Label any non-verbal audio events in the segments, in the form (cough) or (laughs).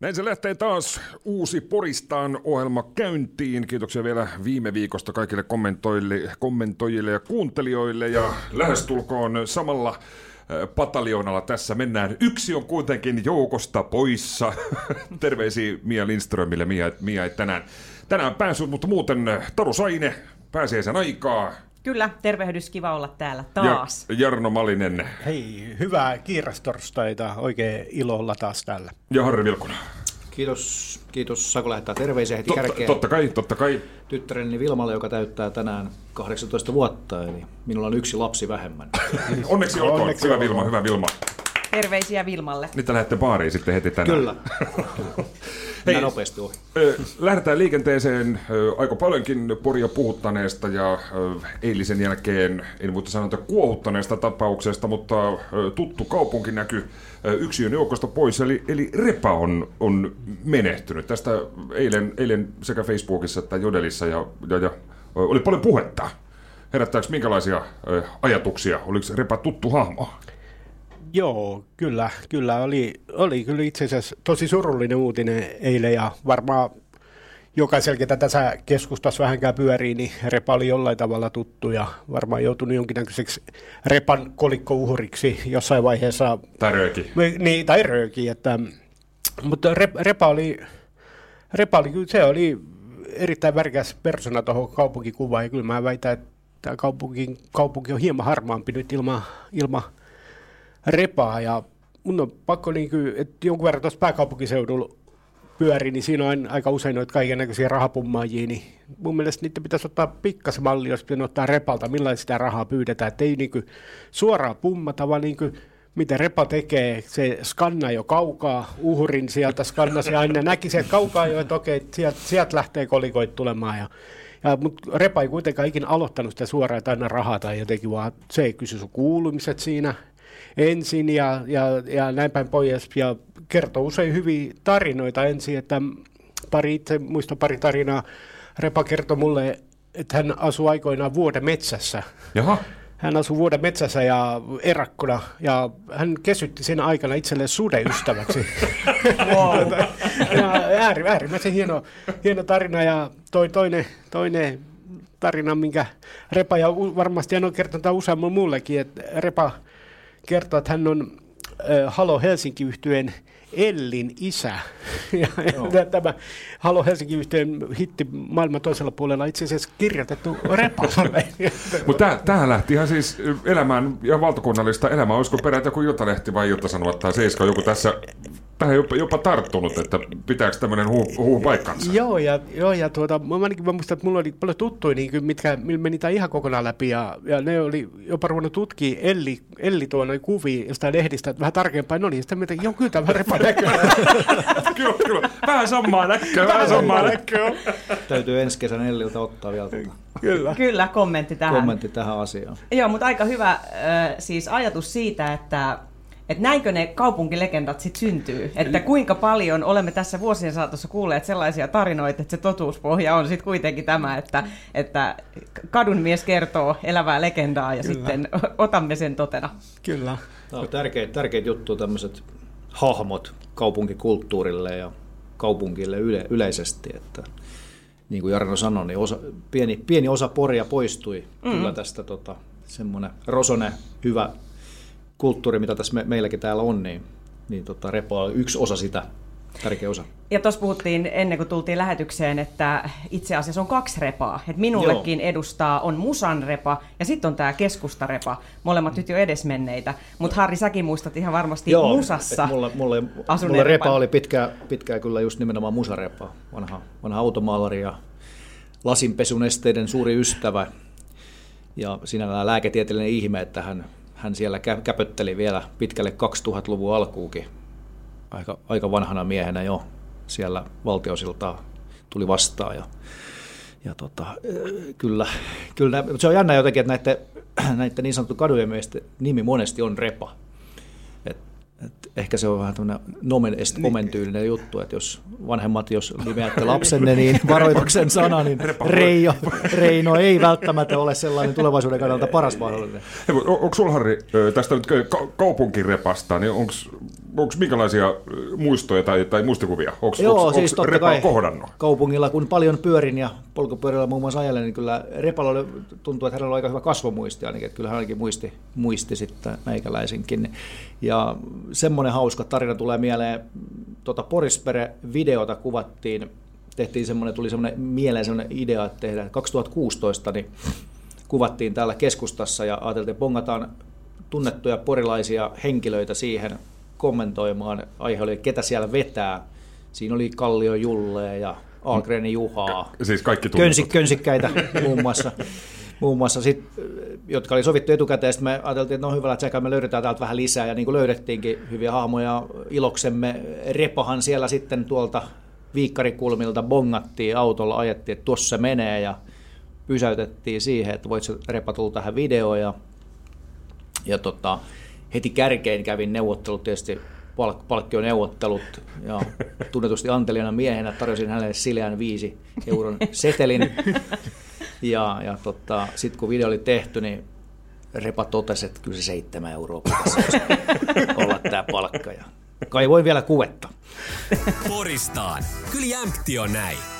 Näin se lähtee taas uusi Poristaan ohjelma käyntiin. Kiitoksia vielä viime viikosta kaikille kommentoijille, kommentoijille ja kuuntelijoille. Ja lähestulkoon samalla pataljoonalla tässä mennään. Yksi on kuitenkin joukosta poissa. (laughs) Terveisiä Mia Lindströmille. Mia, Mia ei tänään, tänään päässyt, mutta muuten Taru Saine pääsee sen aikaa. Kyllä, tervehdys, kiva olla täällä taas. Ja Jarno Malinen Hei, hyvää kiirastorstaita. Oikein ilolla taas täällä. ja Harri Vilkuna. Kiitos, kiitos. Saako lähettää terveisiä heti Totta, kärkeen totta kai, totta kai. tyttäreni Vilmalle, joka täyttää tänään 18 vuotta, eli minulla on yksi lapsi vähemmän. Onneksi olkoon. Onneksi hyvä olkoon. Vilma, hyvä Vilma. Terveisiä Vilmalle. Nyt te lähdette baariin sitten heti tänään. Kyllä. (laughs) Mennään nopeasti ohi. Lähdetään liikenteeseen aika paljonkin Poria puhuttaneesta ja eilisen jälkeen, en voi sanoa, että kuohuttaneesta tapauksesta, mutta tuttu kaupunki näkyy yksiön joukosta pois, eli, eli Repa on, on menehtynyt. Tästä eilen, eilen sekä Facebookissa että Jodelissa ja, ja, ja oli paljon puhetta. Herättääkö minkälaisia ajatuksia? Oliko Repa tuttu hahmo? Joo, kyllä, kyllä. Oli, oli kyllä itse asiassa tosi surullinen uutinen eilen ja varmaan jokaisella, ketä tässä keskustassa vähänkään pyörii, niin Repa oli jollain tavalla tuttu ja varmaan joutunut jonkinnäköiseksi Repan kolikkouhriksi jossain vaiheessa. Tai rööki? Niin, tai rööki, että, mutta Rep, Repa oli, Repa oli, se oli erittäin värikäs persona tuohon kaupunkikuvaan ja kyllä mä väitän, että tämä kaupunki, kaupunki on hieman harmaampi nyt ilman, ilman repaa ja mun on pakko niin kuin, että jonkun verran tuossa pääkaupunkiseudulla pyörii, niin siinä on aika usein noita kaiken näköisiä rahapummaajia, niin mun mielestä niitä pitäisi ottaa pikkasen malli, jos pitäisi ottaa repalta, millaista sitä rahaa pyydetään, että ei niin kuin suoraan pummata, vaan niin kuin mitä repa tekee, se skannaa jo kaukaa, uhrin sieltä skannasi aina, näki sieltä kaukaa jo, että okei, sieltä, sieltä lähtee kolikoit tulemaan ja ja, mutta Repa ei kuitenkaan ikinä aloittanut sitä suoraan, että aina rahaa tai jotenkin, vaan se kysyi sun kuulumiset siinä ensin ja, ja, ja näin päin pois. Ja kertoo usein hyviä tarinoita ensin, että pari itse muista pari tarinaa. Repa kertoi mulle, että hän asui aikoinaan vuoden metsässä. Jaha. Hän asui vuoden metsässä ja erakkona ja hän kesytti sen aikana itselleen sudeystäväksi. (laughs) Wow. ja ääri, äärimmäisen hieno, hieno tarina ja toi, toinen, toinen tarina, minkä Repa ja varmasti hän on kertonut useamman muullekin, että Repa kertoo, että hän on Halo Helsinki-yhtyeen Ellin isä. (laughs) Ja, tämä Halo Helsinki-yhtyeen hitti maailman toisella puolella itse asiassa kirjoitettu Repalle. (laughs) Mutta tähän lähti ihan siis elämään ja valtakunnallista elämää. Olisiko peräti joku Iltalehti vai Ilta-Sanomat tai Seiska joku tässä tähän jopa, jopa tarttunut, että pitääkö tämmöinen huu, huu paikkansa? Joo, ja, joo, ja tuota, mä ainakin mä muistan, että mulla oli paljon tuttuja, niin mitkä meni tämä ihan kokonaan läpi, ja, ja ne oli jopa ruvennut tutkia Elli, Elli tuo noin kuvia jostain lehdistä, että vähän tarkempaan, no niin, sitten mietin, joo, kyllä tämä repa näkyy. kyllä, kyllä. Vähän samaa näköä, vähän samaa näköä. Täytyy ensi kesän Elliltä ottaa vielä tuota kyllä. Kyllä, kommentti tähän. kommentti tähän asiaan. Joo, mutta aika hyvä siis ajatus siitä, että että näinkö ne kaupunkilegendat sitten syntyy? Että kuinka paljon olemme tässä vuosien saatossa kuulleet sellaisia tarinoita, että se totuuspohja on sitten kuitenkin tämä, että, että kadun mies kertoo elävää legendaa ja Kyllä. sitten otamme sen totena. Kyllä. Tämä on tärkeitä, tärkeitä juttuja tämmöiset hahmot kaupunkikulttuurille ja kaupungille yle, yleisesti. Että, niin kuin Jarno sanoi, niin osa, pieni, pieni osa Poria poistui mm. kyllä tästä tota, semmoinen rosone, hyvä kulttuuri, mitä tässä me, meilläkin täällä on, niin, niin tota, Repo on yksi osa sitä, tärkeä osa. Ja tuossa puhuttiin ennen kuin tultiin lähetykseen, että itse asiassa on kaksi repaa. Et minullekin Joo. edustaa on Musan repa ja sitten on tämä keskustarepa. Molemmat nyt jo edesmenneitä. Mutta Harri, säkin muistat ihan varmasti Joo, Musassa et mulle, mulle, repa repan. oli pitkään, pitkään kyllä just nimenomaan musarepa, vanha, vanha automaalari ja lasinpesunesteiden suuri ystävä. Ja sinällään lääketieteellinen ihme, että hän, hän siellä kä- käpötteli vielä pitkälle 2000-luvun alkuukin aika, aika vanhana miehenä jo siellä valtiosiltaa tuli vastaan. Ja, ja tota, kyllä, kyllä, se on jännä jotenkin, että näiden, (clears throat) näiden niin sanottu kadujen nimi monesti on Repa. Et ehkä se on vähän tämmöinen nomen est niin. omen tyylinen juttu, että jos vanhemmat, jos nimeätte (laughs) lapsenne, niin varoituksen sana, niin Reijo, Reino ei välttämättä ole sellainen tulevaisuuden kannalta paras mahdollinen. Onko sulla Harri tästä nyt kaupunkirepasta, niin onko onko minkälaisia muistoja tai, tai muistikuvia? Onko, Joo, onko, siis onko Repa kohdannut? Kaupungilla, kun paljon pyörin ja polkupyörillä muun muassa ajelen, niin kyllä Repalla tuntuu, että hänellä on aika hyvä kasvomuisti ainakin, että kyllä hän ainakin muisti, muisti sitten meikäläisenkin. Ja semmoinen hauska tarina tulee mieleen, tuota Porispere-videota kuvattiin, tehtiin semmoinen, tuli semmoinen mieleen semmoinen idea, että tehdään 2016, niin kuvattiin täällä keskustassa ja ajateltiin, että bongataan tunnettuja porilaisia henkilöitä siihen kommentoimaan. Aihe oli, ketä siellä vetää. Siinä oli Kallio Julle ja Algrenin Juhaa. Siis kaikki Könsi, Könsikkäitä muun muassa. muun muassa sit, jotka oli sovittu etukäteen, sitten me ajateltiin, että no hyvä, että me löydetään täältä vähän lisää, ja niin kuin löydettiinkin hyviä hahmoja, iloksemme Repahan siellä sitten tuolta viikkarikulmilta bongattiin autolla, ajettiin, että tuossa se menee, ja pysäytettiin siihen, että voit Repa tulla tähän videoon, ja, ja tota, heti kärkein kävin neuvottelut tietysti palk- palkkioneuvottelut ja (laughs) tunnetusti antelijana miehenä tarjosin hänelle sileän viisi euron setelin. Ja, ja tota, sitten kun video oli tehty, niin Repa totesi, että kyllä se seitsemän euroa pitäisi olla tämä palkka. Ja kai voi vielä kuvetta. Poristaan. Kyllä jämpti on näin.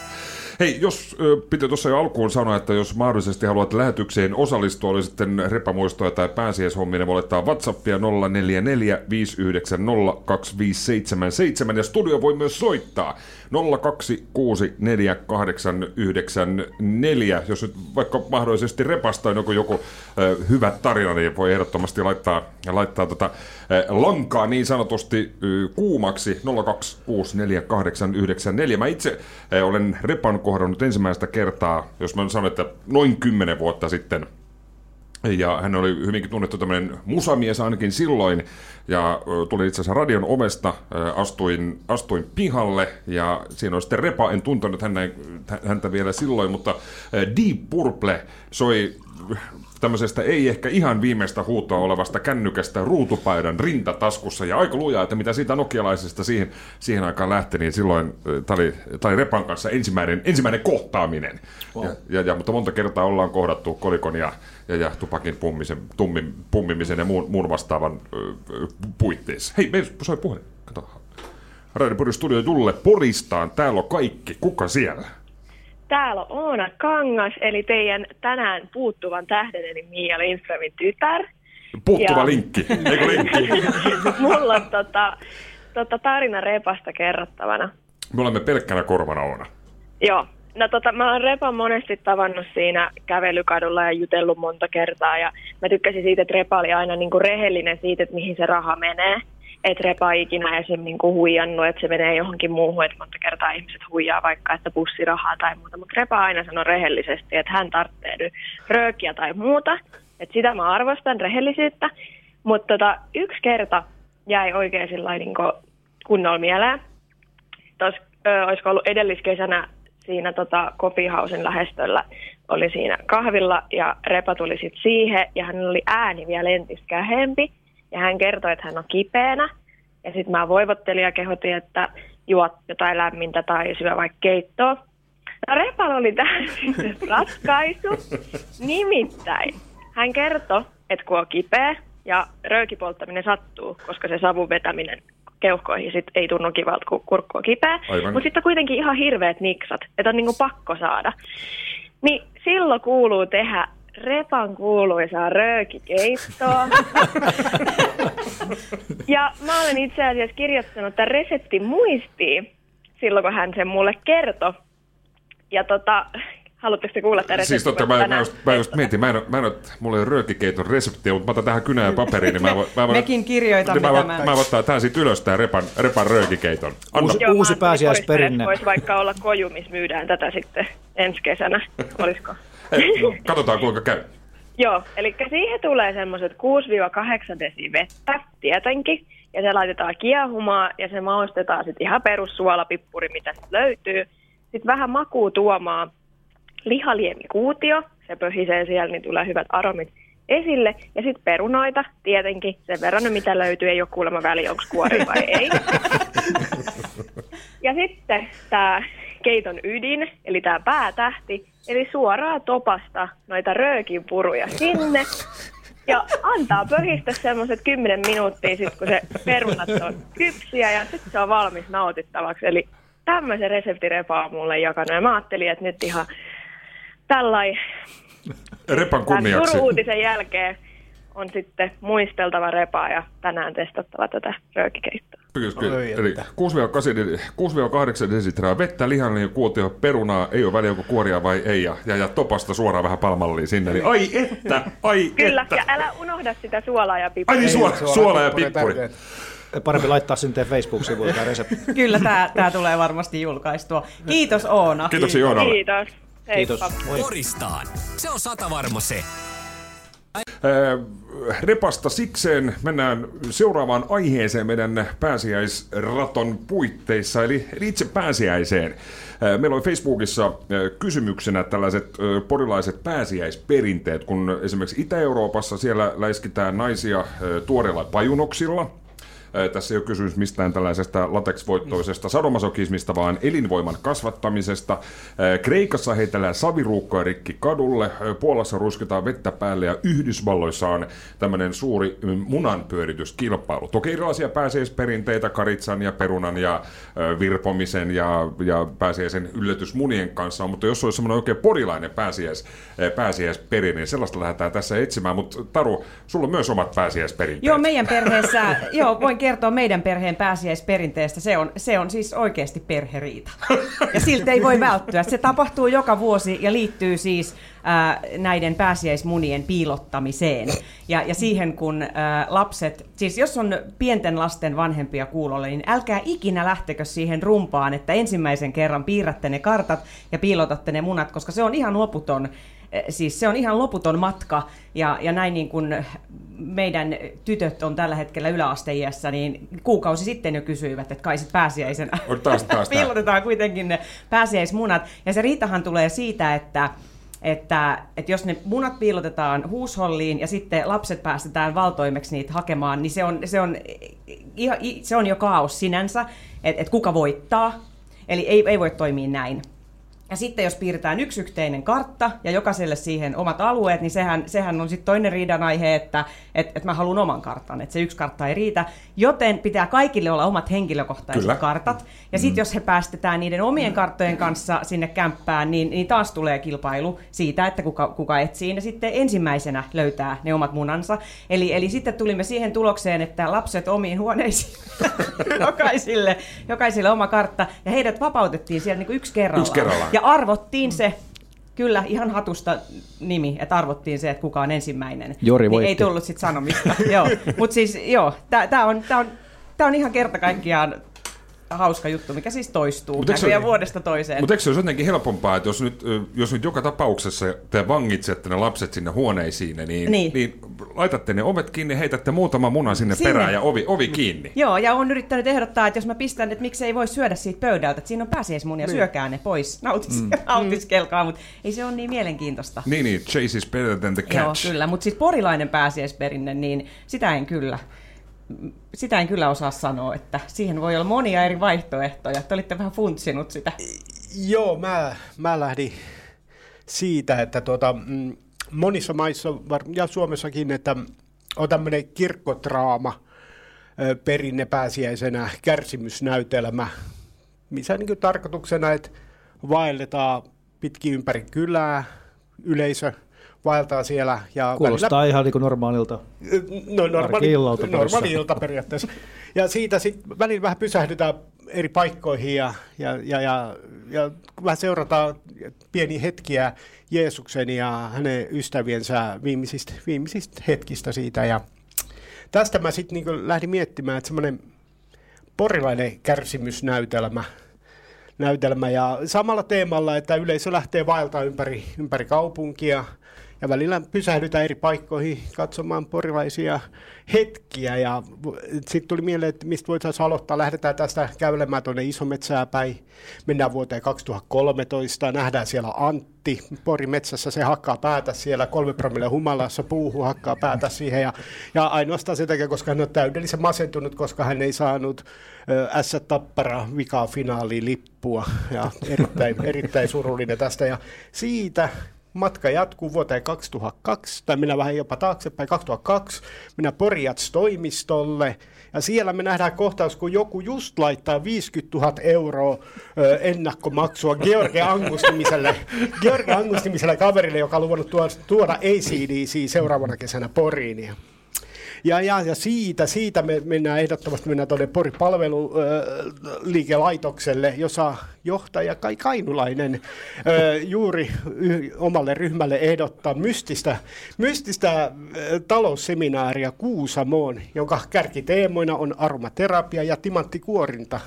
Hei, jos piti tuossa jo alkuun sanoa, että jos mahdollisesti haluat lähetykseen osallistua, oli sitten repamuistoja tai pääsiäishommia, niin voi laittaa WhatsAppia 044 590 2577 ja studio voi myös soittaa 026484, jos nyt vaikka mahdollisesti repasta on joku, joku äh, hyvä tarina, niin voi ehdottomasti laittaa, laittaa tota, äh, lankaa niin sanotusti äh, kuumaksi 026484. Mä itse äh, olen repan kohdannut ensimmäistä kertaa, jos mä sanon, että noin kymmenen vuotta sitten, ja hän oli hyvinkin tunnettu tämmöinen musamies ainakin silloin, ja tuli itse asiassa radion ovesta, astuin, astuin pihalle, ja siinä on sitten Repa, en tuntenut häntä vielä silloin, mutta Deep Purple soi tämmöisestä ei ehkä ihan viimeistä huutoa olevasta kännykästä ruutupaidan rintataskussa ja aika lujaa, että mitä siitä nokialaisesta siihen, siihen aikaan lähti, niin silloin tämä oli, tämä oli Repan kanssa ensimmäinen, ensimmäinen kohtaaminen. Wow. Ja, ja, ja, mutta monta kertaa ollaan kohdattu kolikon ja, ja, ja tupakin pummisen, tummin, pummimisen ja muun, muun vastaavan ö, puitteissa. Hei, me soi puhelin. Kato. Radio Studio Julle Poristaan. Täällä on kaikki. Kuka siellä? Täällä on Oona Kangas, eli teidän tänään puuttuvan tähden, eli Mia Lindströmin tytär. Puuttuva ja... linkki, eikö linkki? (laughs) Mulla on tota, tota tarina repasta kerrottavana. Me olemme pelkkänä korvana Oona. Joo. No tota, mä oon Repan monesti tavannut siinä kävelykadulla ja jutellut monta kertaa ja mä tykkäsin siitä, että Repa oli aina niin kuin rehellinen siitä, että mihin se raha menee että repa ikinä esim. Niin kuin huijannut, että se menee johonkin muuhun, että monta kertaa ihmiset huijaa vaikka, että pussirahaa tai muuta, mutta repa aina sanoo rehellisesti, että hän tarvitsee nyt röökiä tai muuta, että sitä mä arvostan, rehellisyyttä, mutta tota, yksi kerta jäi oikein sillä niin kunnolla mieleen. Tuossa, olisiko ollut edelliskesänä siinä tota, Coffeehousen lähestöllä, oli siinä kahvilla ja Repa tuli sitten siihen ja hän oli ääni vielä entistä kähempi. Ja hän kertoi, että hän on kipeänä. Ja sitten mä voivottelin ja kehotin, että juot jotain lämmintä tai syö vaikka keittoa. No Repal oli tähän (laughs) ratkaisu. Nimittäin hän kertoi, että kun on kipeä ja röökipolttaminen sattuu, koska se savun vetäminen keuhkoihin sit ei tunnu kivalta, kun kurkku on kipeä. Mutta sitten kuitenkin ihan hirveät niksat, että on niinku pakko saada. Niin silloin kuuluu tehdä Repan kuuluisaa röökikeittoa. (laughs) ja mä olen itse asiassa kirjoittanut tämän reseptin muistiin silloin, kun hän sen mulle kertoi. Ja tota, haluatteko te kuulla tämän Siis totta, mä, mä, just, mä just mietin, mä en, mä en mulla ei ole röökikeiton reseptiä, mutta mä otan tähän kynään paperiin, niin mä, mä, mä Mekin kirjoitamme niin mä, tämän. Mä, mä otan tähän siitä ylös tämän repan, repan röökikeiton. Anna. Uusi, Joo, uusi pääsiäisperinne. Voisi vaikka olla koju, missä myydään tätä sitten ensi kesänä, (laughs) olisiko? Katsotaan kuinka käy. Joo, eli siihen tulee semmoiset 6-8 desi vettä, tietenkin. ja se laitetaan kiehumaan ja se maustetaan sitten ihan perussuolapippuri, mitä sit löytyy. Sitten vähän makuu tuomaan lihaliemikuutio, se pöhisee siellä, niin tulee hyvät aromit esille. Ja sitten perunoita, tietenkin, sen verran mitä löytyy, ei ole kuulemma väli, onko kuori vai ei. ja sitten tämä keiton ydin, eli tämä päätähti, eli suoraa topasta noita röökinpuruja sinne. Ja antaa pöhistä semmoiset 10 minuuttia sitten, kun se perunat on kypsiä ja sitten se on valmis nautittavaksi. Eli tämmöisen reseptirepa on mulle jakanut ja mä ajattelin, että nyt ihan tällainen Repan kunniaksi. suru-uutisen jälkeen on sitten muisteltava repa ja tänään testattava tätä röökikeittoa. Kyllä, Eli että. 6-8 desitraa vettä, lihanlihan kuutio, perunaa, ei ole väliä onko kuoria vai ei, ja, ja, ja topasta suoraan vähän palmalliin sinne. Niin, ai että, ai (laughs) Kyllä, että. ja älä unohda sitä suolaa ja Ai pippuria. niin, suola, suola ja pippuri. Parempi laittaa sinne teidän Facebook-sivuille tämä resepti. Kyllä tämä, tämä tulee varmasti julkaistua. Kiitos Oona. Kiitoksia Joonalle. Kiitos. Kiitos. Heippa. Moi. Koristaan. Se on sata varma se. Ää, Repasta sikseen mennään seuraavaan aiheeseen meidän pääsiäisraton puitteissa, eli eli itse pääsiäiseen. Ää, Meillä on Facebookissa ää, kysymyksenä tällaiset porilaiset pääsiäisperinteet, kun esimerkiksi Itä-Euroopassa siellä läiskitään naisia tuoreilla pajunoksilla, Tässä ei ole kysymys mistään tällaisesta lateksvoittoisesta sadomasokismista, vaan elinvoiman kasvattamisesta. Kreikassa heitellään saviruukkoja rikki kadulle, Puolassa rusketaan vettä päälle ja Yhdysvalloissa on tämmöinen suuri munanpyörityskilpailu. Toki erilaisia pääsiäisperinteitä karitsan ja perunan ja virpomisen ja, ja pääsiäisen yllätysmunien kanssa mutta jos olisi semmoinen oikein porilainen pääsiäis, ää, pääsiäisperinne, niin sellaista lähdetään tässä etsimään. Mutta Taru, sulla on myös omat pääsiäisperinteet. Joo, meidän perheessä, (laughs) joo, voin kertoa meidän perheen pääsiäisperinteestä. Se on, se on siis oikeasti perheriita. Ja siltä ei voi välttyä. Se tapahtuu joka vuosi ja liittyy siis ää, näiden pääsiäismunien piilottamiseen. Ja, ja siihen, kun ää, lapset, siis jos on pienten lasten vanhempia kuulolla, niin älkää ikinä lähtekö siihen rumpaan, että ensimmäisen kerran piirrätte ne kartat ja piilotatte ne munat, koska se on ihan loputon siis se on ihan loputon matka ja, ja näin niin kuin meidän tytöt on tällä hetkellä yläasteiässä, niin kuukausi sitten jo kysyivät, että kai sit pääsiäisenä On taas- taas piilotetaan kuitenkin ne pääsiäismunat. Ja se riitahan tulee siitä, että että, että jos ne munat piilotetaan huusholliin ja sitten lapset päästetään valtoimeksi niitä hakemaan, niin se on, se on, ihan, se on jo kaos sinänsä, että, että kuka voittaa. Eli ei, ei voi toimia näin. Ja sitten jos piirretään yksi yhteinen kartta ja jokaiselle siihen omat alueet, niin sehän, sehän on sitten toinen riidan aihe, että et, et mä haluan oman kartan, että se yksi kartta ei riitä. Joten pitää kaikille olla omat henkilökohtaiset Kyllä. kartat. Ja sitten jos he päästetään niiden omien karttojen kanssa sinne kämppään, niin, niin taas tulee kilpailu siitä, että kuka, kuka etsii ja sitten ensimmäisenä löytää ne omat munansa. Eli, eli sitten tulimme siihen tulokseen, että lapset omiin huoneisiin (laughs) jokaisille, jokaisille oma kartta ja heidät vapautettiin siellä niin kuin yksi kerrallaan. Yksi kerrallaan. Ja arvottiin se, kyllä ihan hatusta nimi, että arvottiin se, että kuka on ensimmäinen. Jori niin ei tullut sitten sanomista. joo. Mutta siis joo, tämä on, tää on, tää on ihan kerta kaikkiaan hauska juttu, mikä siis toistuu Mut se- vuodesta toiseen. Mutta eikö se olisi jotenkin helpompaa, että jos nyt, jos nyt joka tapauksessa te vangitsette ne lapset sinne huoneisiin, niin, niin. Niin. niin laitatte ne ovet kiinni, heitätte muutama muna sinne, Sinne. perään ja ovi, ovi kiinni. Joo, ja on yrittänyt ehdottaa, että jos mä pistän, että miksei voi syödä siitä pöydältä, että siinä on pääsiäismunia, syökää ne pois, nautis, mm. nautiskelkaa, mutta ei se ole niin mielenkiintoista. Niin, niin, chase is better than the Joo, catch. kyllä, mutta siis porilainen pääsiäisperinne, niin sitä en kyllä, sitä en kyllä osaa sanoa, että siihen voi olla monia eri vaihtoehtoja. Te olitte vähän funtsinut sitä. Joo, mä, mä lähdin siitä, että tuota, mm, monissa maissa ja Suomessakin, että on tämmöinen kirkkotraama perinne pääsiäisenä, kärsimysnäytelmä, missä niin tarkoituksena, että vaelletaan pitkin ympäri kylää, yleisö vaeltaa siellä. Ja Kuulostaa ihan niin kuin normaalilta. No normaali, normaali ilta periaatteessa. Ja siitä sitten välillä vähän pysähdytään eri paikkoihin ja, ja, ja, ja, ja vähän seurataan pieniä hetkiä Jeesuksen ja hänen ystäviensä viimeisistä, viimeisistä hetkistä siitä. Ja tästä mä sitten niin lähdin miettimään, että semmoinen porilainen kärsimysnäytelmä, näytelmä ja samalla teemalla, että yleisö lähtee vaeltaa ympäri, ympäri kaupunkia ja välillä pysähdytään eri paikkoihin katsomaan porilaisia hetkiä. Ja sitten tuli mieleen, että mistä voitaisiin aloittaa. Lähdetään tästä kävelemään tuonne Isometsää päin. Mennään vuoteen 2013. Nähdään siellä Antti. Porimetsässä se hakkaa päätä siellä. Kolme promille humalassa puuhu hakkaa päätä siihen. Ja, ja ainoastaan sen takia, koska hän on täydellisen masentunut, koska hän ei saanut S. Tappara vikaa finaaliin lippua. Ja erittäin, erittäin surullinen tästä. Ja siitä matka jatkuu vuoteen 2002, tai minä vähän jopa taaksepäin, 2002, minä Porjats-toimistolle, ja siellä me nähdään kohtaus, kun joku just laittaa 50 000 euroa ennakkomaksua George Angus-nimiselle, George Angus-nimiselle kaverille, joka on luvannut tuoda ACDC seuraavana kesänä Poriin. Ja ja, ja, siitä, siitä me mennään ehdottomasti mennään tuonne Pori palveluliikelaitokselle, jossa johtaja Kai Kainulainen ö, juuri y, omalle ryhmälle ehdottaa mystistä, mystistä ö, talousseminaaria Kuusamoon, jonka kärkiteemoina on aromaterapia ja timanttikuorinta.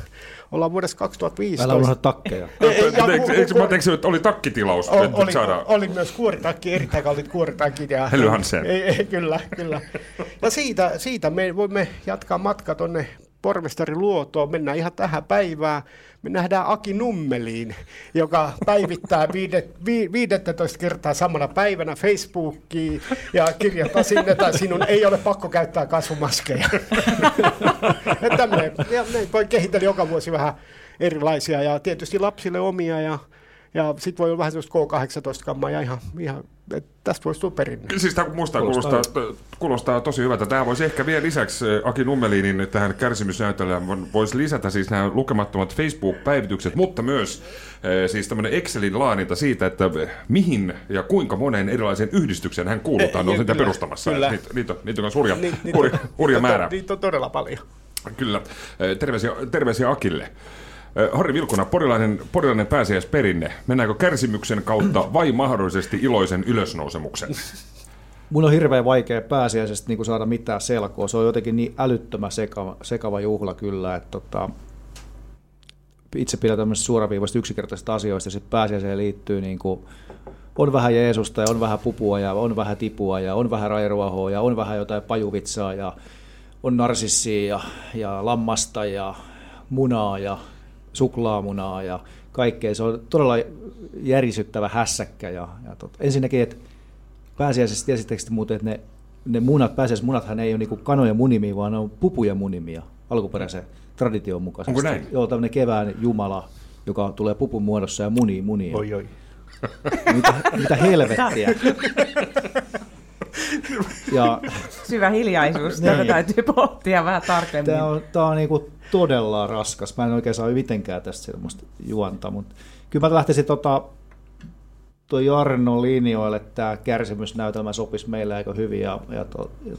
Ollaan vuodessa 2015. Älä unohda takkeja. Eikö että oli takkitilaus? Oli, oli, oli myös kuoritakki, erittäin kalliit kuoritakit. Ja. Ei, ei, kyllä, kyllä. Ja siitä, siitä me voimme jatkaa matka tuonne pormestari Luotoon, mennään ihan tähän päivään. Me nähdään Aki Nummeliin, joka päivittää viidet, vi, 15 kertaa samana päivänä Facebookiin ja kirjoittaa sinne, että sinun ei ole pakko käyttää kasvumaskeja. ja (laughs) tämmöinen, ja voi kehitellä joka vuosi vähän erilaisia ja tietysti lapsille omia ja ja sitten voi olla vähän sellaista K18-kammaa ja ihan, ihan tästä voisi tulla perinne. Siis tämä muistaa kuulostaa, kuulostaa, kuulostaa tosi hyvältä. Tämä voisi ehkä vielä lisäksi Aki Nummeliinin tähän kärsimysnäytelmään voisi lisätä siis nämä lukemattomat Facebook-päivitykset, mutta myös siis tämmöinen Excelin laaninta siitä, että mihin ja kuinka moneen erilaiseen yhdistykseen hän kuulutaan, on sitä perustamassa. Kyllä. Niitä, niitä, niitä on hurja, ni, niitä, hurja, hurja määrä. Niitä on todella paljon. Kyllä. Terveisiä, terveisiä Akille. Harri Vilkuna, porilainen, porilainen pääsiäisperinne. Mennäänkö kärsimyksen kautta vai mahdollisesti iloisen ylösnousemuksen? Mun on hirveän vaikea pääsiäisestä niin saada mitään selkoa. Se on jotenkin niin älyttömän sekava, sekava juhla kyllä, että tota, itse pidän tämmöistä suoraviivaista yksinkertaisista asioista, ja sitten pääsiäiseen liittyy niin kuin, on vähän Jeesusta ja on vähän pupua ja on vähän tipua ja on vähän rairuahoa ja on vähän jotain pajuvitsaa ja on narsissia ja, ja lammasta ja munaa ja suklaamunaa ja kaikkea. Se on todella järisyttävä hässäkkä. Ja, ja tot. Ensinnäkin, että pääsiäisessä tiesittekö muuten, että ne, ne munat, munathan ei ole niinku kanoja munimia, vaan ne on pupuja munimia alkuperäisen tradition mukaisesti. Onko näin? Joo, tämmöinen kevään jumala, joka tulee pupun muodossa ja munii munia. Oi, oi. Mitä, mitä helvettiä. (laughs) Ja, Syvä hiljaisuus, tätä täytyy pohtia vähän tarkemmin. Tämä on, tämä on niin kuin todella raskas. Mä en oikein saa mitenkään tästä semmoista juonta, mutta kyllä mä lähtisin tota, tuo Jarno linjoille, tämä kärsimysnäytelmä sopisi meille aika hyvin, ja, ja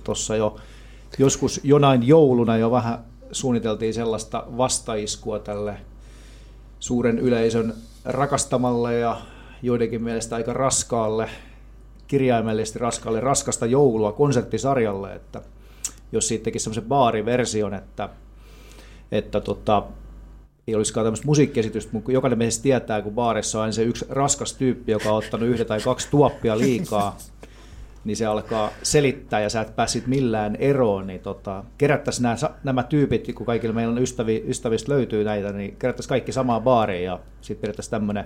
tuossa to, jo joskus jonain jouluna jo vähän suunniteltiin sellaista vastaiskua tälle suuren yleisön rakastamalle ja joidenkin mielestä aika raskaalle, kirjaimellisesti raskaalle raskasta joulua konserttisarjalle, että jos siitä tekisi semmoisen baariversion, että että tota, ei olisikaan tämmöistä musiikkiesitystä, mutta jokainen meistä tietää, kun baarissa on se yksi raskas tyyppi, joka on ottanut yhden tai kaksi tuoppia liikaa, (laughs) niin se alkaa selittää ja sä et pääsit millään eroon, niin tota, kerättäisiin nämä, nämä tyypit, kun kaikilla meillä on ystävi, ystävistä löytyy näitä, niin kerättäisiin kaikki samaan baariin ja sitten pidettäisiin tämmöinen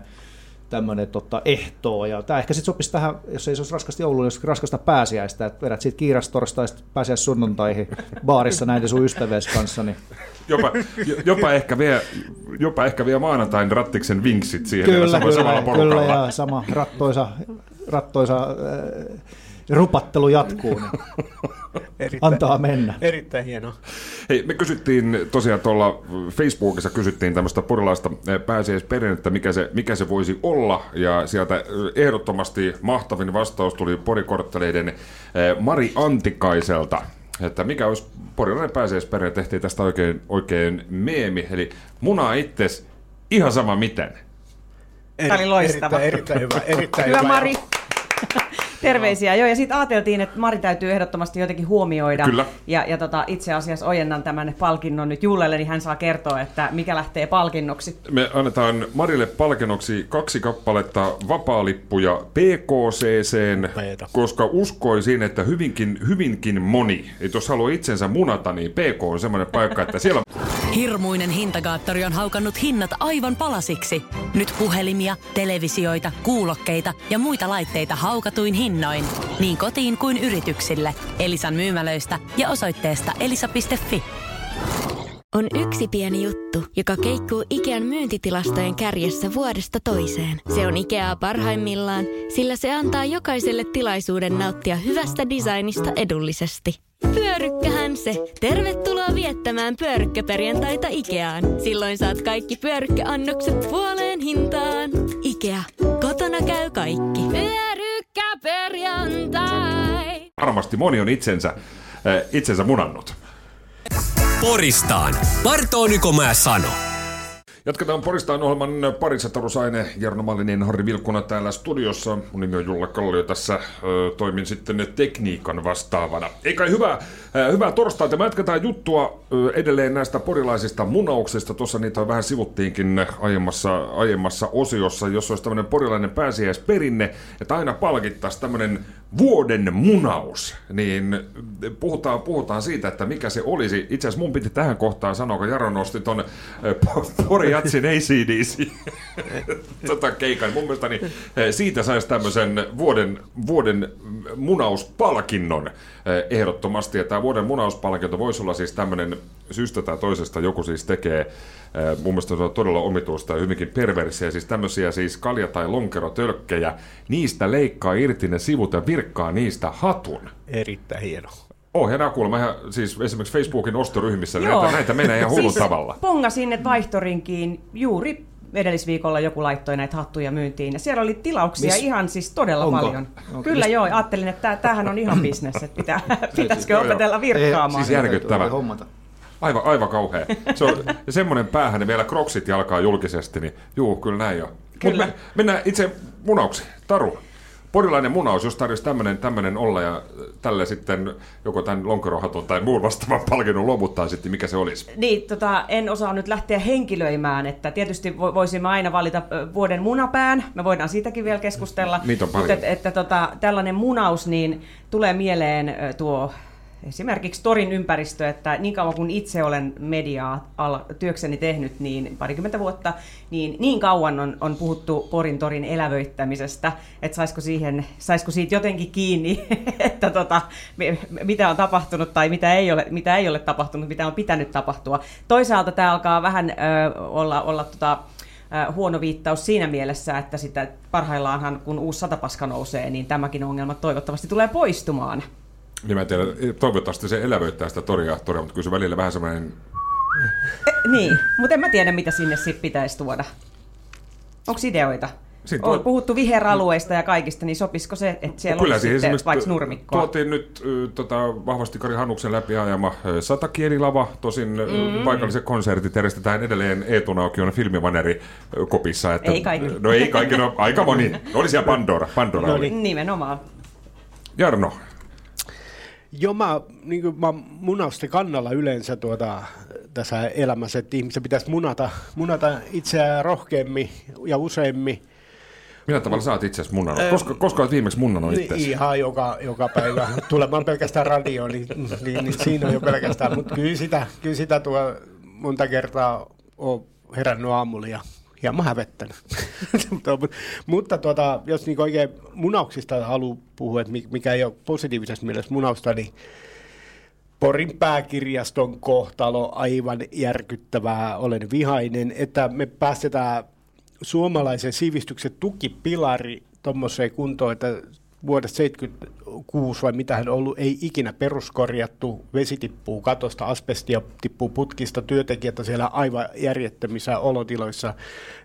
tämmöinen tota, ehtoo. Ja tämä ehkä sitten sopisi tähän, jos ei se olisi raskasta joulua, jos raskasta pääsiäistä, että vedät siitä kiirastorstaista pääsiäis sunnuntaihin baarissa näiden sun ystävies kanssa. Niin. Jopa, jopa, ehkä vie, jopa ehkä vie maanantain rattiksen vinksit siihen kyllä, samalla, kyllä, samalla porukalla. Kyllä, ja sama rattoisa, rattoisa äh, rupattelu jatkuu. Niin (laughs) erittäin, antaa mennä. Erittäin hienoa. Hei, me kysyttiin tosiaan tuolla Facebookissa kysyttiin tämmöistä porilaista eh, pääsiäisperinnettä, mikä se, mikä se voisi olla, ja sieltä eh, ehdottomasti mahtavin vastaus tuli porikortteleiden eh, Mari Antikaiselta, että mikä olisi porilainen pääsiäisperinne, tehtiin tästä oikein, oikein meemi, eli muna itses ihan sama miten. Eri, Tämä oli loistava. Erittäin, erittäin hyvä. Erittäin hyvä, hyvä Mari. Terveisiä, joo. Ja sitten ajateltiin, että Mari täytyy ehdottomasti jotenkin huomioida. Kyllä. Ja, ja tota, itse asiassa ojennan tämän palkinnon nyt Jullelle, niin hän saa kertoa, että mikä lähtee palkinnoksi. Me annetaan Marille palkinnoksi kaksi kappaletta vapaalippuja Upeeta. koska uskoisin, että hyvinkin, hyvinkin moni, että jos haluaa itsensä munata, niin PK on semmoinen paikka, että siellä Hirmuinen hintakaattori on haukannut hinnat aivan palasiksi. Nyt puhelimia, televisioita, kuulokkeita ja muita laitteita haukatuin hinnoin. Niin kotiin kuin yrityksille. Elisan myymälöistä ja osoitteesta elisa.fi. On yksi pieni juttu, joka keikkuu Ikean myyntitilastojen kärjessä vuodesta toiseen. Se on Ikeaa parhaimmillaan, sillä se antaa jokaiselle tilaisuuden nauttia hyvästä designista edullisesti. Pyörykkähän se! Tervetuloa viettämään pyörykkäperjantaita Ikeaan. Silloin saat kaikki pyörykkäannokset puoleen hintaan. Ikea. Kotona käy kaikki. Pyörykkäperjantai. varmasti moni on itsensä, äh, itsensä munannut. Poristaan. Parto Nykomaa sano. Jatketaan Poristaan ohjelman parissa Tarusaine, Jarno Mallinen, Harri Vilkkuna täällä studiossa. Mun nimi on Julla Kallio, tässä toimin sitten tekniikan vastaavana. Eikä hyvää, hyvää torstaita. Me jatketaan juttua edelleen näistä porilaisista munauksista. Tuossa niitä vähän sivuttiinkin aiemmassa, aiemmassa osiossa, jos olisi tämmöinen porilainen pääsiäisperinne, että aina palkittaisiin tämmöinen vuoden munaus, niin puhutaan, puhutaan siitä, että mikä se olisi. Itse asiassa mun piti tähän kohtaan sanoa, kun Jaro nosti ton äh, Pori Jatsin ACDC (laughs) tota keikan. Mun mielestä niin, äh, siitä saisi tämmöisen vuoden, vuoden munauspalkinnon äh, ehdottomasti. Ja tämä vuoden munauspalkinto voisi olla siis tämmöinen syystä tai toisesta joku siis tekee mun mielestä se on todella omituista ja hyvinkin perversiä, siis tämmöisiä siis kalja- tai lonkerotölkkejä, niistä leikkaa irti ne sivut ja virkkaa niistä hatun. Erittäin hieno. Oh, ja nämä kuulemma ihan, siis esimerkiksi Facebookin ostoryhmissä, niin näitä, näitä menee ihan hullun siis tavalla. Pongasin ne vaihtorinkiin juuri edellisviikolla joku laittoi näitä hattuja myyntiin. Ja siellä oli tilauksia Mis- ihan siis todella Onko? paljon. Onko? Kyllä Mis- joo, ajattelin, että tämähän on ihan bisnes, että pitää, pitäisikö Joo, joo. opetella virkkaamaan. Siis järkyttävä. Aivan, aivan kauhea. Se on ja semmoinen päähän, niin vielä kroksit jalkaa julkisesti, niin juu, kyllä näin jo. Mutta me, mennään itse munauksiin. Taru, porilainen munaus, jos tarvitsisi tämmöinen, tämmöinen olla ja tälle sitten joko tämän lonkerohatun tai muun vastaavan palkinnon luovuttaa sitten, mikä se olisi? Niin, tota, en osaa nyt lähteä henkilöimään, että tietysti vo- voisimme aina valita vuoden munapään, me voidaan siitäkin vielä keskustella. Niitä on paljon. Mutta että, että tota, tällainen munaus, niin tulee mieleen tuo esimerkiksi torin ympäristö, että niin kauan kun itse olen mediaa työkseni tehnyt, niin parikymmentä vuotta, niin niin kauan on, on puhuttu Porin torin elävöittämisestä, että saisiko, siihen, saisiko siitä jotenkin kiinni, (laughs) että tota, mitä on tapahtunut tai mitä ei, ole, mitä ei ole tapahtunut, mitä on pitänyt tapahtua. Toisaalta tämä alkaa vähän ö, olla, olla tota, huono viittaus siinä mielessä, että sitä parhaillaanhan kun uusi satapaska nousee, niin tämäkin ongelma toivottavasti tulee poistumaan. Niin mä en tiedä, toivottavasti se elävöittää sitä toria, toria mutta kyllä se välillä vähän semmoinen Niin, mutta en mä tiedä, mitä sinne sit pitäisi tuoda. Onko ideoita? Siinä On tuo- puhuttu viheralueista ja kaikista, niin sopisiko se, että siellä Kyllä olisi sitten vaikka nurmikkoa? Tuotiin nyt tota, vahvasti Kari Hannuksen läpi ajama satakielilava, tosin mm. paikalliset konsertit järjestetään edelleen Eetu Naukion filmivaneri kopissa. Että, Ei kaikki. No ei kaikki, no aika moni. Oli siellä Pandora, Pandora No oli. niin. Nimenomaan. Jarno, Joo, mä, niin kuin, mä munausten kannalla yleensä tuota, tässä elämässä, että ihmisen pitäisi munata, munata itseään rohkeammin ja useammin. millä tavalla sä oot itse asiassa munnannut? Koska, koska olet viimeksi munnannut Niin, itsesi? ihan joka, joka päivä. (laughs) Tulemaan pelkästään radioon, niin, niin, niin siinä on jo pelkästään. Mutta kyllä sitä, kyllä sitä tuo monta kertaa on herännyt aamulla ja hieman hävettänyt. (laughs) mutta, tuota, jos niin oikein munauksista haluaa puhua, että mi- mikä ei ole positiivisessa mielessä munausta, niin Porin pääkirjaston kohtalo aivan järkyttävää. Olen vihainen, että me päästetään suomalaisen sivistyksen tukipilari tuommoiseen kuntoon, että vuodesta 76 vai mitä hän on ollut, ei ikinä peruskorjattu, vesi tippuu katosta, asbestia tippuu putkista, työntekijät on siellä aivan järjettömissä olotiloissa,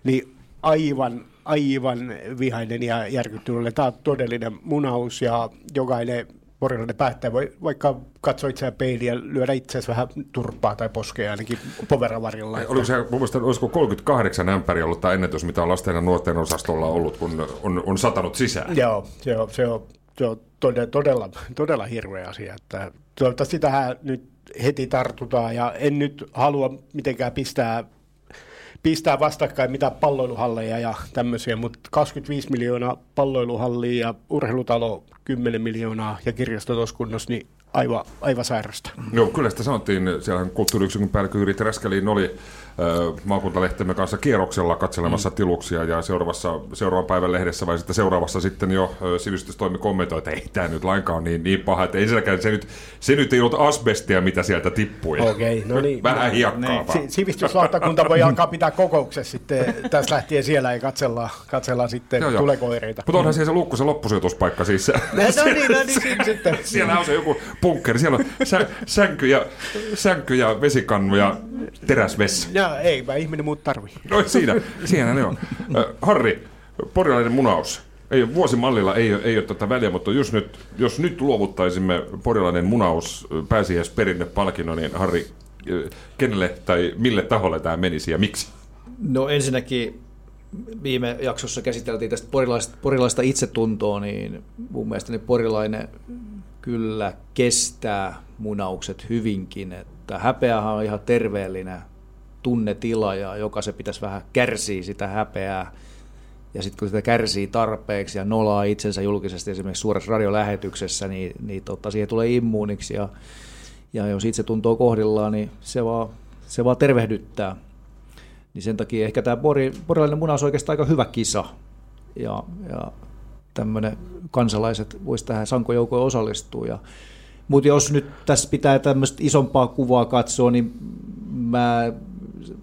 niin aivan, aivan vihainen ja järkyttynyt. Tämä on todellinen munaus ja jokainen porilainen päättäjä voi vaikka katsoa itseään peiliä ja lyödä itseänsä vähän turpaa tai poskea ainakin poveravarilla. Oliko se, mun mielestä, olisiko 38 ämpäri ollut tämä ennätys, mitä on lasten ja nuorten osastolla ollut, kun on, on satanut sisään? Joo, se on, se on se on todella, todella, todella hirveä asia. Että toivottavasti tähän nyt heti tartutaan ja en nyt halua mitenkään pistää pistää vastakkain mitä palloiluhalleja ja tämmöisiä, mutta 25 miljoonaa palloiluhallia ja urheilutalo 10 miljoonaa ja kirjasto niin aivan, aivan sairasta. Joo, kyllä sitä sanottiin. Siellähän kulttuuriyksikön päällikkö Jyri Träskäliin oli maakuntalehtemme kanssa kierroksella katselemassa mm. tiluksia ja seuraavassa, seuraavan päivän lehdessä vai sitten seuraavassa sitten jo sivistystoimi kommentoi, että ei tämä nyt lainkaan niin, niin paha, että ensinnäkään se nyt, se nyt ei ollut asbestia, mitä sieltä tippui. Okei, okay, no niin. (laughs) Vähän hiekkaa niin. Sivistyslautakunta voi alkaa pitää kokouksessa sitten tässä lähtien siellä ja katsellaan, katsellaan sitten joo, tuleeko oireita. Mutta onhan siellä se lukku, se loppusijoituspaikka siis. (laughs) No, no niin, no niin, sitten. Siellä on se joku punkkeri, siellä on sä, sänky, ja, sänky ja vesikannu ja teräsvessa. Ja ei mä ihminen muut tarvii. No siinä, siinä ne on. Harri, porilainen munaus. Ei, vuosimallilla ei, ei ole tätä väliä, mutta jos nyt, jos nyt luovuttaisimme porilainen munaus pääsiäisperinnepalkinnon, niin Harri, kenelle tai mille taholle tämä menisi ja miksi? No ensinnäkin viime jaksossa käsiteltiin tästä porilaista, porilaista itsetuntoa, niin mun mielestä niin porilainen kyllä kestää munaukset hyvinkin, että häpeähän on ihan terveellinen tunnetila ja jokaisen pitäisi vähän kärsiä sitä häpeää. Ja sitten kun sitä kärsii tarpeeksi ja nolaa itsensä julkisesti esimerkiksi suorassa radiolähetyksessä, niin, niin tota, siihen tulee immuuniksi ja, ja jos itse tuntuu kohdillaan, niin se vaan, se vaan tervehdyttää. Niin sen takia ehkä tämä pori, porilainen muna on oikeastaan aika hyvä kisa. Ja, ja tämmöinen kansalaiset voisi tähän sankojoukkoon osallistua. Ja, mutta jos nyt tässä pitää tämmöistä isompaa kuvaa katsoa, niin mä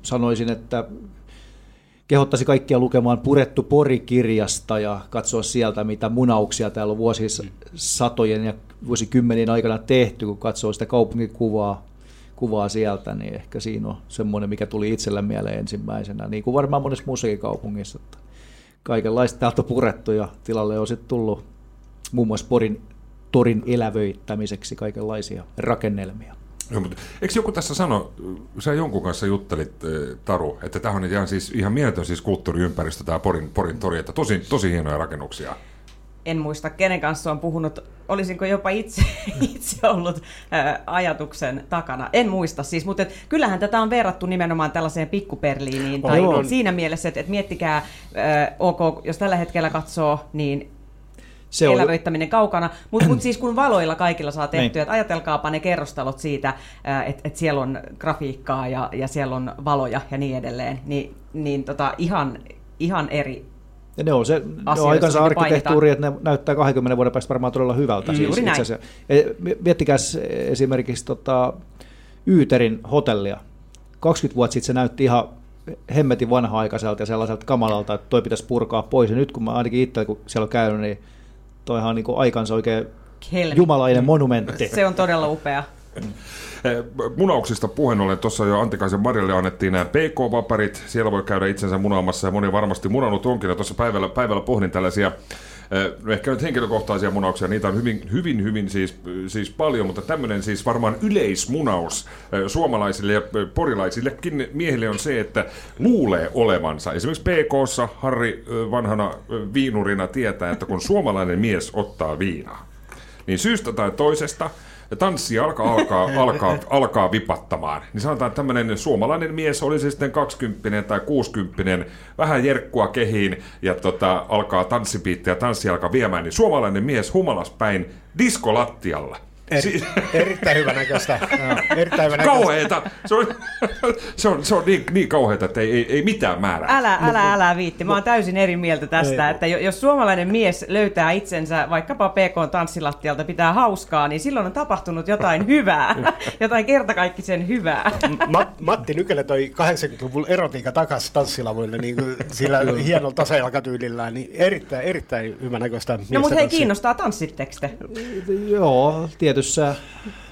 sanoisin, että kehottaisi kaikkia lukemaan Purettu Pori-kirjasta ja katsoa sieltä, mitä munauksia täällä on vuosisatojen ja vuosikymmenien aikana tehty, kun katsoo sitä kaupunkikuvaa kuvaa sieltä, niin ehkä siinä on semmoinen, mikä tuli itsellä mieleen ensimmäisenä, niin kuin varmaan monessa muussakin kaupungissa. Että kaikenlaista täältä on purettu ja tilalle on sitten tullut muun muassa Porin torin elävöittämiseksi kaikenlaisia rakennelmia. Joo, mutta eikö joku tässä sano, sä jonkun kanssa juttelit, Taru, että tämä on ihan, siis, ihan mieletön siis kulttuuriympäristö, tämä Porin, Porin tori, että tosi, tosi hienoja rakennuksia. En muista, kenen kanssa on puhunut. Olisinko jopa itse, (laughs) itse ollut ää, ajatuksen takana. En muista siis, mutta et, kyllähän tätä on verrattu nimenomaan tällaiseen pikkuperliiniin. Tai siinä mielessä, että et miettikää, ää, ok, jos tällä hetkellä katsoo, niin se elävöittäminen on... kaukana. Mutta mut (clears throat) siis kun valoilla kaikilla saa tehtyä, niin. että ajatelkaapa ne kerrostalot siitä, että et siellä on grafiikkaa ja, ja siellä on valoja ja niin edelleen, niin, niin tota, ihan, ihan eri ja ne on se ne on aikansa arkkitehtuuri, että ne näyttää 20 vuoden päästä varmaan todella hyvältä. Siis Juuri näin. E, miettikää esimerkiksi tota, Yyterin hotellia. 20 vuotta sitten se näytti ihan hemmetin vanha-aikaiselta ja sellaiselta kamalalta, että toi pitäisi purkaa pois. Ja nyt kun mä ainakin itse, kun siellä on käynyt, niin toihan on niin aikansa oikein Helmi. jumalainen monumentti. Se on todella upea. Eh, munauksista puheen ollen, tuossa jo Antikaisen Marjalle annettiin nämä PK-vaparit, siellä voi käydä itsensä munaamassa ja moni varmasti munannut onkin, ja tuossa päivällä, päivällä pohdin tällaisia ehkä nyt henkilökohtaisia munauksia, niitä on hyvin, hyvin, hyvin siis, siis paljon, mutta tämmöinen siis varmaan yleismunaus suomalaisille ja porilaisillekin miehille on se, että luulee olevansa. Esimerkiksi PKssa Harri vanhana viinurina tietää, että kun suomalainen mies ottaa viinaa, niin syystä tai toisesta – ja tanssi alkaa, alkaa, (laughs) alkaa, alkaa vipattamaan. Niin sanotaan, että tämmöinen suomalainen mies, oli se sitten 20 tai 60 vähän jerkkua kehiin ja tota, alkaa tanssipiitti ja tanssi alkaa viemään, niin suomalainen mies humalas päin diskolattialla. Eri, erittäin hyvä näköistä. erittäin hyvä näköistä. Kauheeta. Se on, se on, se on niin, niin kauheeta, että ei, ei, ei mitään määrää. Älä, älä, älä viitti. Mä oon täysin eri mieltä tästä, ei. että jos suomalainen mies löytää itsensä vaikkapa PK-tanssilattialta pitää hauskaa, niin silloin on tapahtunut jotain (laughs) hyvää. jotain kertakaikkisen hyvää. Mat, Matti Nykele toi 80-luvun erotiikka takaisin tanssilavoille niin kuin sillä hienolla tasajalkatyylillään, niin erittäin, erittäin hyvä näköistä. No mutta hei, kiinnostaa tanssittekste. Joo, tietysti tietyssä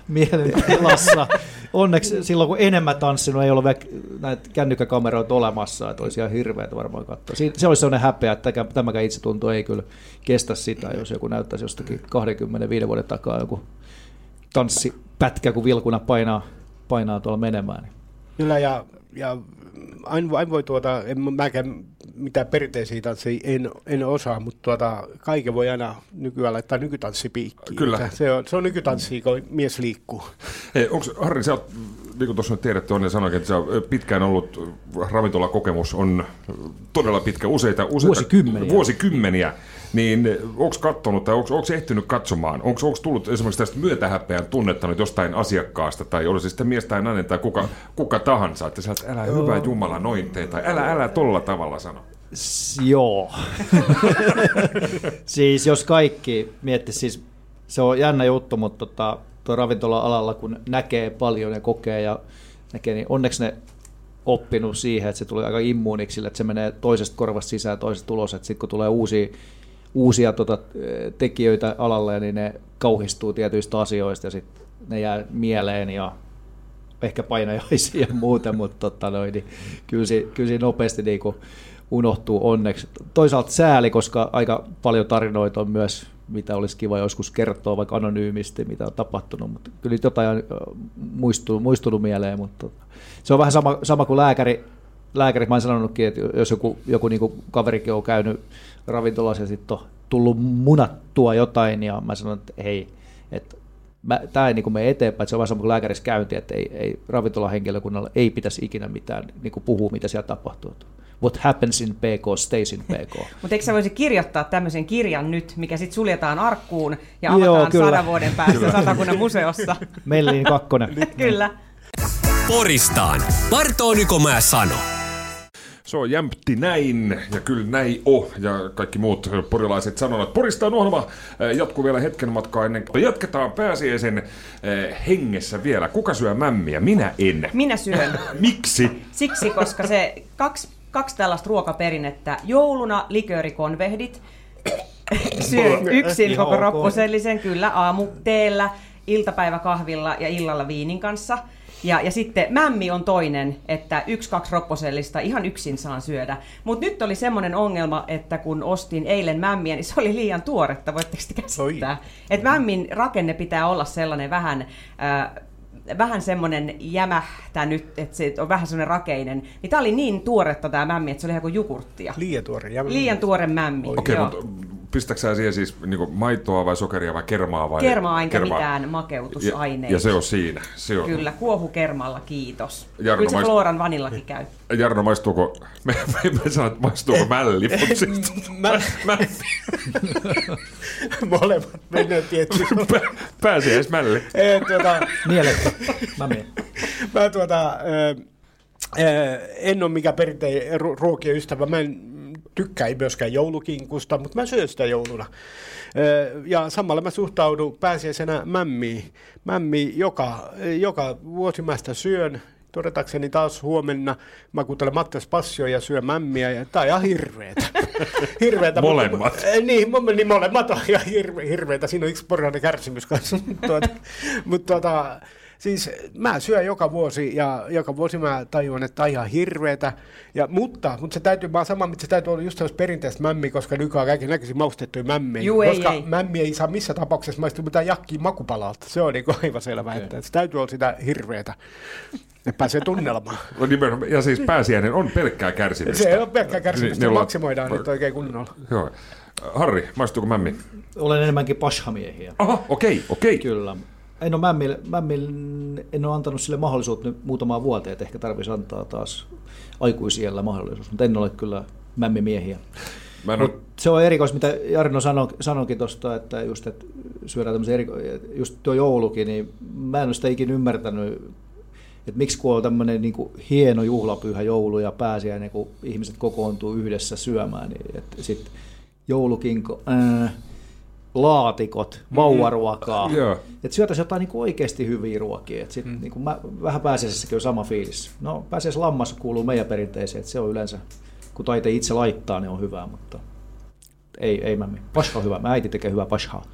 mielentilassa. Onneksi silloin, kun enemmän tanssinut, ei ole näitä kännykkäkameroita olemassa, että olisi ihan hirveät varmaan katsoa. Se olisi sellainen häpeä, että tämäkään itsetunto ei kyllä kestä sitä, jos joku näyttäisi jostakin 25 vuoden takaa joku tanssipätkä, kun vilkuna painaa, painaa tuolla menemään. Kyllä, ja ja aina, aina voi tuota, en mäkään mitään perinteisiä tansseja en, en osaa, mutta tuota, kaiken voi aina nykyään laittaa nykytanssipiikkiin. Kyllä. Se on, se on nykytanssia, kun mies liikkuu. Hei, onko, Harri, sä oot, niin kuin tuossa nyt tiedätte, on ja sanoikin, että sä pitkään ollut ravintolakokemus on todella pitkä, useita, useita Vuosikymmeniä. vuosikymmeniä. Niin onko katsonut tai onko ehtinyt katsomaan, onko tullut esimerkiksi tästä myötähäpeän tunnetta nyt jostain asiakkaasta tai olisi sitten mies tai nainen tai kuka, kuka tahansa, että sä älä hyvä Jumala noin tee tai älä, älä tolla tavalla sano. S- Joo. (laughs) siis jos kaikki miettis, siis se on jännä juttu, mutta tota, tuo ravintola-alalla kun näkee paljon ja kokee ja näkee, niin onneksi ne oppinut siihen, että se tulee aika immuuniksi sille, että se menee toisesta korvasta sisään toisesta ulos, että sitten kun tulee uusia, uusia tota, tekijöitä alalle, niin ne kauhistuu tietyistä asioista ja sitten ne jää mieleen ja ehkä painajaisia ja muuta, mutta tota noin, niin kyllä, se, kyllä se nopeasti niin kuin unohtuu onneksi. Toisaalta sääli, koska aika paljon tarinoita on myös, mitä olisi kiva joskus kertoa, vaikka anonyymisti, mitä on tapahtunut, mutta kyllä jotain on muistunut, muistunut mieleen, mutta tota, se on vähän sama, sama kuin lääkäri, lääkärit, mä oon sanonutkin, että jos joku, joku niin kaverikin on käynyt ravintolassa ja sitten on tullut munattua jotain, ja mä sanon, että hei, että tämä ei niin mene eteenpäin, että se on vähän sama kuin lääkärissä käynti, että ei, ei ravintolahenkilökunnalla ei pitäisi ikinä mitään niin puhua, mitä siellä tapahtuu. What happens in PK stays in PK. (laughs) Mutta eikö sä voisi kirjoittaa tämmöisen kirjan nyt, mikä sitten suljetaan arkkuun ja Joo, avataan kyllä. sadan vuoden päästä satakunnan museossa? Mellin kakkonen. (laughs) Kyllä. Poristaan. Parto Nykomaa sano. Se on jämpti näin, ja kyllä näin o, ja kaikki muut porilaiset sanonnat. Porista on ohjelma eh, jatkuu vielä hetken matkaa ennen kuin jatketaan pääsiäisen eh, hengessä vielä. Kuka syö mämmiä? Minä en. Minä syön. (laughs) Miksi? Siksi, koska se kaksi, kaksi tällaista ruokaperinnettä. Jouluna liköörikonvehdit. (coughs) Syön yksin Ihan koko ok. roppusellisen, kyllä, aamuteellä, iltapäiväkahvilla ja illalla viinin kanssa. Ja, ja sitten mämmi on toinen, että yksi, kaksi ropposellista ihan yksin saan syödä. Mutta nyt oli semmoinen ongelma, että kun ostin eilen mämmiä, niin se oli liian tuoretta, voitteko te käsittää? Että mämmin rakenne pitää olla sellainen vähän... Äh, vähän semmoinen jämähtänyt, että se on vähän semmoinen rakeinen. Niin tää oli niin tuoretta tää mämmi, että se oli ihan kuin jogurttia. Liian tuore. Ja Liian tuore mämmi. Okei, joo. mutta pistätkö sä siihen siis niin maitoa vai sokeria vai kermaa vai? Kermaa enkä kermaa? mitään Ja, makeutusaineita. ja se on siinä. Se on. Kyllä, kuohukermalla, kiitos. Jarno Kyllä se maist- Floran vanillakin käy. Jarno, maistuuko, me, me, me että maistuuko mälli, mutta siis, Mä, mä, (laughs) molemmat menee tietysti. (laughs) pä- pääsiäismälli. Eh, tuota, Mielettä. Mä menen. mä tuota, äh, äh, en ole mikään perinteinen ru- ruokien ystävä. Mä en tykkää myöskään joulukinkusta, mutta mä syön sitä jouluna. Ja samalla mä suhtaudun pääsiäisenä mämmiin. Mämmi joka, joka vuosi mä sitä syön. Todetakseni taas huomenna mä kuuntelen Mattias Passio ja syön mämmiä. Ja tää on ihan hirveetä. (laughs) hirveetä Molemmat. Mutta, niin, niin molemmat on ihan hirve, hirveitä. Siinä on yksi porilainen kärsimys kanssa. (laughs) Mutta tuota, mutta tuota, siis mä syön joka vuosi ja joka vuosi mä tajuan, että tämä on ihan hirveetä. Ja, mutta, mutta se täytyy, mä oon sama, mitä se täytyy olla just sellaista perinteistä mämmiä, koska nykyään kaikki näköisiä maustettuja mämmiä. Juu, ei, koska ei. mämmi ei saa missään tapauksessa maistua mitään jakkiin makupalalta. Se on niin aivan selvä, että se täytyy olla sitä hirveetä. että pääsee tunnelmaan. (laughs) No nimenomaan, Ja siis pääsiäinen on pelkkää kärsimystä. Se on pelkkää kärsimystä, Niin, ne ollaan- maksimoidaan nyt oikein kunnolla. Joo. Harri, maistuuko mämmi? Olen enemmänkin pashamiehiä. Aha, okei, okei. Kyllä. En ole mämmille, mämmille, en ole antanut sille mahdollisuutta nyt muutamaa vuoteen, että ehkä tarvitsisi antaa taas aikuisiellä mahdollisuus, mutta en ole kyllä mämmimiehiä. Mä en Mut se on erikois, mitä Jarno sano, sanoikin tuosta, että just, että syödään tämmöisiä eriko- just tuo joulukin, niin mä en ole sitä ikinä ymmärtänyt, että miksi kun on tämmöinen niin hieno juhlapyhä joulu ja pääsiäinen, kun ihmiset kokoontuu yhdessä syömään, niin että sitten joulukinko, ää, laatikot, vauvaruokaa. Joo. Että syötäisiin jotain niin oikeasti hyviä ruokia. Et sit, mm. niin mä, vähän pääsiäisessäkin on sama fiilis. No pääsiäis lammas kuuluu meidän perinteeseen, että se on yleensä, kun taite itse laittaa, niin on hyvää, mutta ei, ei mämmi. Pasha on hyvä. Mä äiti tekee hyvää pashaa.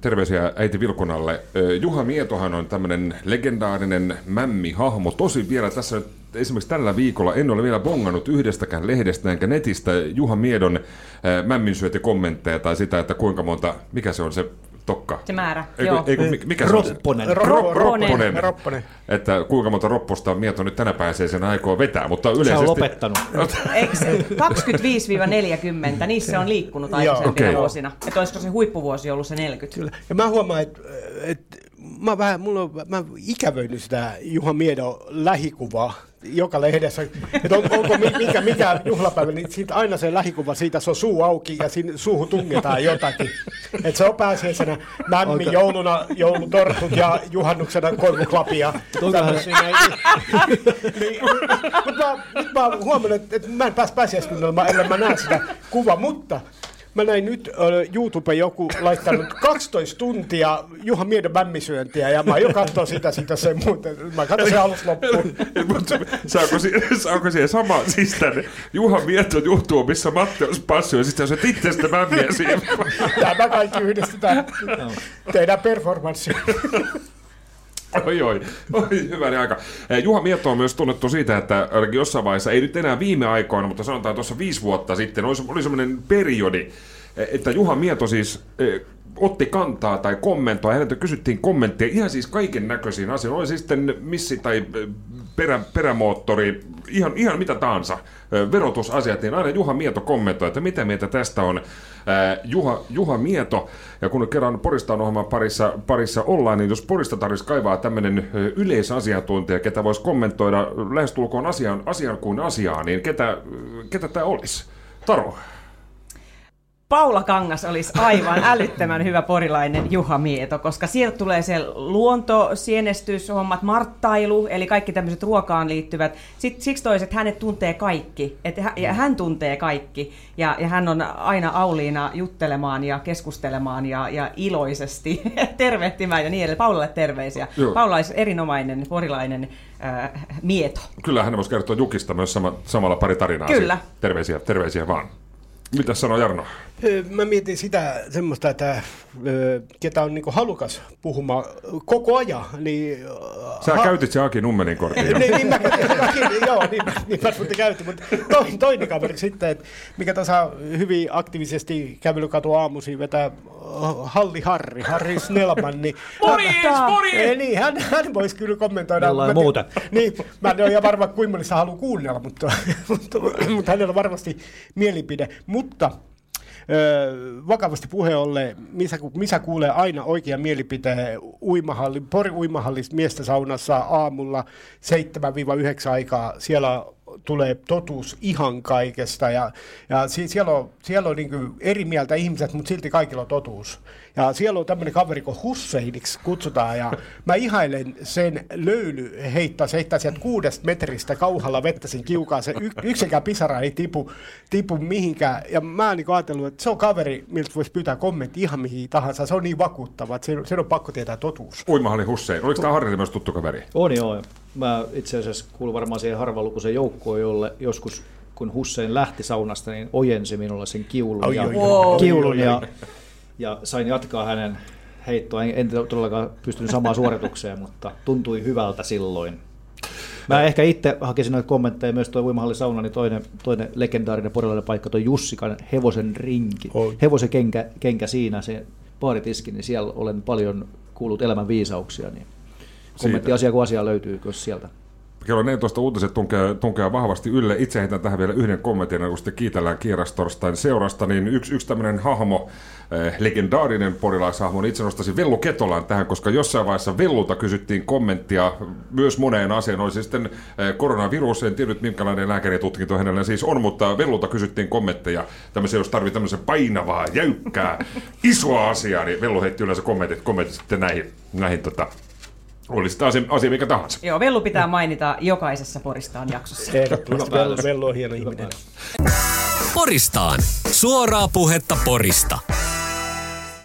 Terveisiä äiti Vilkunalle. Juha Mietohan on tämmöinen legendaarinen mämmi-hahmo. Tosi vielä tässä esimerkiksi tällä viikolla en ole vielä bongannut yhdestäkään lehdestä enkä netistä Juha Miedon äh, mämminsyötikommentteja tai sitä, että kuinka monta, mikä se on se Tokka. Se määrä, Eikö, joo. eikö, mi- mikä se on se? Ropponen. Ro- Ropponen. Ropponen. Ropponen. Että kuinka monta ropposta Mieto nyt tänä pääsee sen aikoo vetää, mutta Se yleisesti... on lopettanut. (laughs) Eikö se 25-40, niissä on liikkunut aikaisempina okei. vuosina. Että olisiko se huippuvuosi ollut se 40? Kyllä. Ja mä huomaan, että et, mä vähän, mulla on, mä ikävöinyt sitä Juha Miedon lähikuvaa joka lehdessä, että on, onko mi- mikä, mikä juhlapäivä, niin siitä aina se lähikuva, siitä se on suu auki ja sinne suuhun tungetaan jotakin. Että se on pääsiäisenä mämmi, jouluna joulutortut ja juhannuksena koivuklapia. Tämmöisiä. (laughs) niin, mutta mä, nyt mä huomannut, että, että mä en pääs pääsiäistunnelmaan, ellei mä näe sitä kuvaa, mutta Mä näin nyt uh, YouTube joku laittanut 12 tuntia Juha Miedon mämmisyöntiä ja mä jo katsoin sitä sitä sen muuten. Mä katsoin sen alus loppuun. Saako, siihen, saako siihen sama, siis tänne Juha Mieton juttu, missä Matteus Passio, ja sitten sä itse sitä mämmiä siihen. Tämä kaikki yhdistetään. Tehdään performanssi. Oi, oi, oi, hyvänen aika. Eh, Juha Mieto on myös tunnettu siitä, että jossain vaiheessa, ei nyt enää viime aikoina, mutta sanotaan tuossa viisi vuotta sitten, oli, oli semmoinen periodi, eh, että Juha Mieto siis eh, otti kantaa tai kommentoi, häneltä kysyttiin kommentteja ihan siis kaiken näköisiin asioihin, oli sitten missi tai perä, perämoottori, ihan, ihan mitä tahansa, verotusasiat, niin aina Juha Mieto kommentoi, että mitä mieltä tästä on Juha, Juha Mieto, ja kun kerran Poristaan ohjelman parissa, parissa ollaan, niin jos Porista tarvitsisi kaivaa tämmöinen yleisasiantuntija, ketä voisi kommentoida lähestulkoon asian, asian kuin asiaa, niin ketä, ketä tämä olisi? Taro. Paula Kangas olisi aivan (laughs) älyttömän hyvä porilainen Juha Mieto, koska sieltä tulee se luontosienestyshommat, marttailu, eli kaikki tämmöiset ruokaan liittyvät. Sitten, siksi toiset hänet tuntee kaikki, että hän, ja hän tuntee kaikki, ja, ja hän on aina auliina juttelemaan ja keskustelemaan ja, ja iloisesti (laughs) tervehtimään ja niin edelleen. Paulalle terveisiä. Joo. Paula olisi erinomainen porilainen äh, Mieto. Kyllä hän voisi kertoa Jukista myös sama, samalla pari tarinaa. Kyllä. siitä. Terveisiä, terveisiä vaan. Mitä sanoo Jarno? Mä mietin sitä semmoista, että ketä on niinku halukas puhumaan koko ajan, niin... Sä käytit se Aki Nummenin kortin (laughs) niin, niin mä, mäkin, joo, niin, niin mä käytin, mutta toinen, toinen kaveri sitten, että mikä tässä hyvin aktiivisesti kävelykatu aamuisin vetää Halli Harri, Harri Snellman, niin... Morjens, hän, morjens! Ei, niin, hän, hän voisi kyllä kommentoida. Jollain muuta. Niin, mä en ole ihan varma, kuinka moni sitä haluaa kuunnella, mutta, mutta, mutta hänellä on varmasti mielipide. Mutta Öö, vakavasti puhe olle, missä, missä kuulee aina oikea mielipiteen uimahalli, Pori uimahallista miestä saunassa aamulla 7-9 aikaa, siellä tulee totuus ihan kaikesta ja, ja si- siellä on, siellä on niin eri mieltä ihmiset, mutta silti kaikilla on totuus. Ja siellä on tämmöinen kaveri kuin Husseiniksi kutsutaan ja mä ihailen sen löyly heittää, se heittää sieltä kuudesta metristä kauhalla vettä sen kiukaan, se y- yksikään pisara ei tipu, tipu mihinkään. Ja mä oon niin ajatellut, että se on kaveri, miltä voisi pyytää kommentti ihan mihin tahansa, se on niin vakuuttava, että sen, sen on pakko tietää totuus. Uimahalli Hussein. Oliko tämä Harrille myös tuttu kaveri? On joo. Mä itse asiassa kuulun varmaan siihen harvalukuisen joukkoon, jolle joskus kun Hussein lähti saunasta, niin ojensi minulle sen kiulun, Oi, ja, oi, oi. kiulun ja, ja sain jatkaa hänen heittoa. En, en todellakaan pystynyt samaan suoritukseen, mutta tuntui hyvältä silloin. Mä ehkä itse hakisin noita kommentteja myös tuo uimahalli sauna, niin toinen, toinen legendaarinen porilainen paikka, tuo Jussikan hevosen rinki. Hevosen kenkä, kenkä siinä, se baaritiski, niin siellä olen paljon kuullut elämän viisauksia, niin kommentti asia kuin asia löytyy myös sieltä. Kello 14 uutiset tunkee, tunkee vahvasti ylle. Itse heitän tähän vielä yhden kommentin, kun sitten kiitellään Kierastorstain seurasta, niin yksi, yksi tämmöinen hahmo, eh, legendaarinen porilaishahmo, niin itse nostaisin Vellu Ketolan tähän, koska jossain vaiheessa Vellulta kysyttiin kommenttia myös moneen asiaan. Olisi sitten eh, koronavirus, en tiedä minkälainen lääkäritutkinto hänellä siis on, mutta Vellulta kysyttiin kommentteja tämmöisiä, jos tarvitsee tämmöisen painavaa, jäykkää, isoa asiaa, niin Vellu heitti yleensä kommentit, kommentit sitten näihin, näihin tota, oli sitten asia, asia mikä tahansa. Joo, Vellu pitää mainita jokaisessa Poristaan jaksossa. Ehdottomasti Vello, Vello on hieno ihminen. Poristaan. Suoraa puhetta Porista.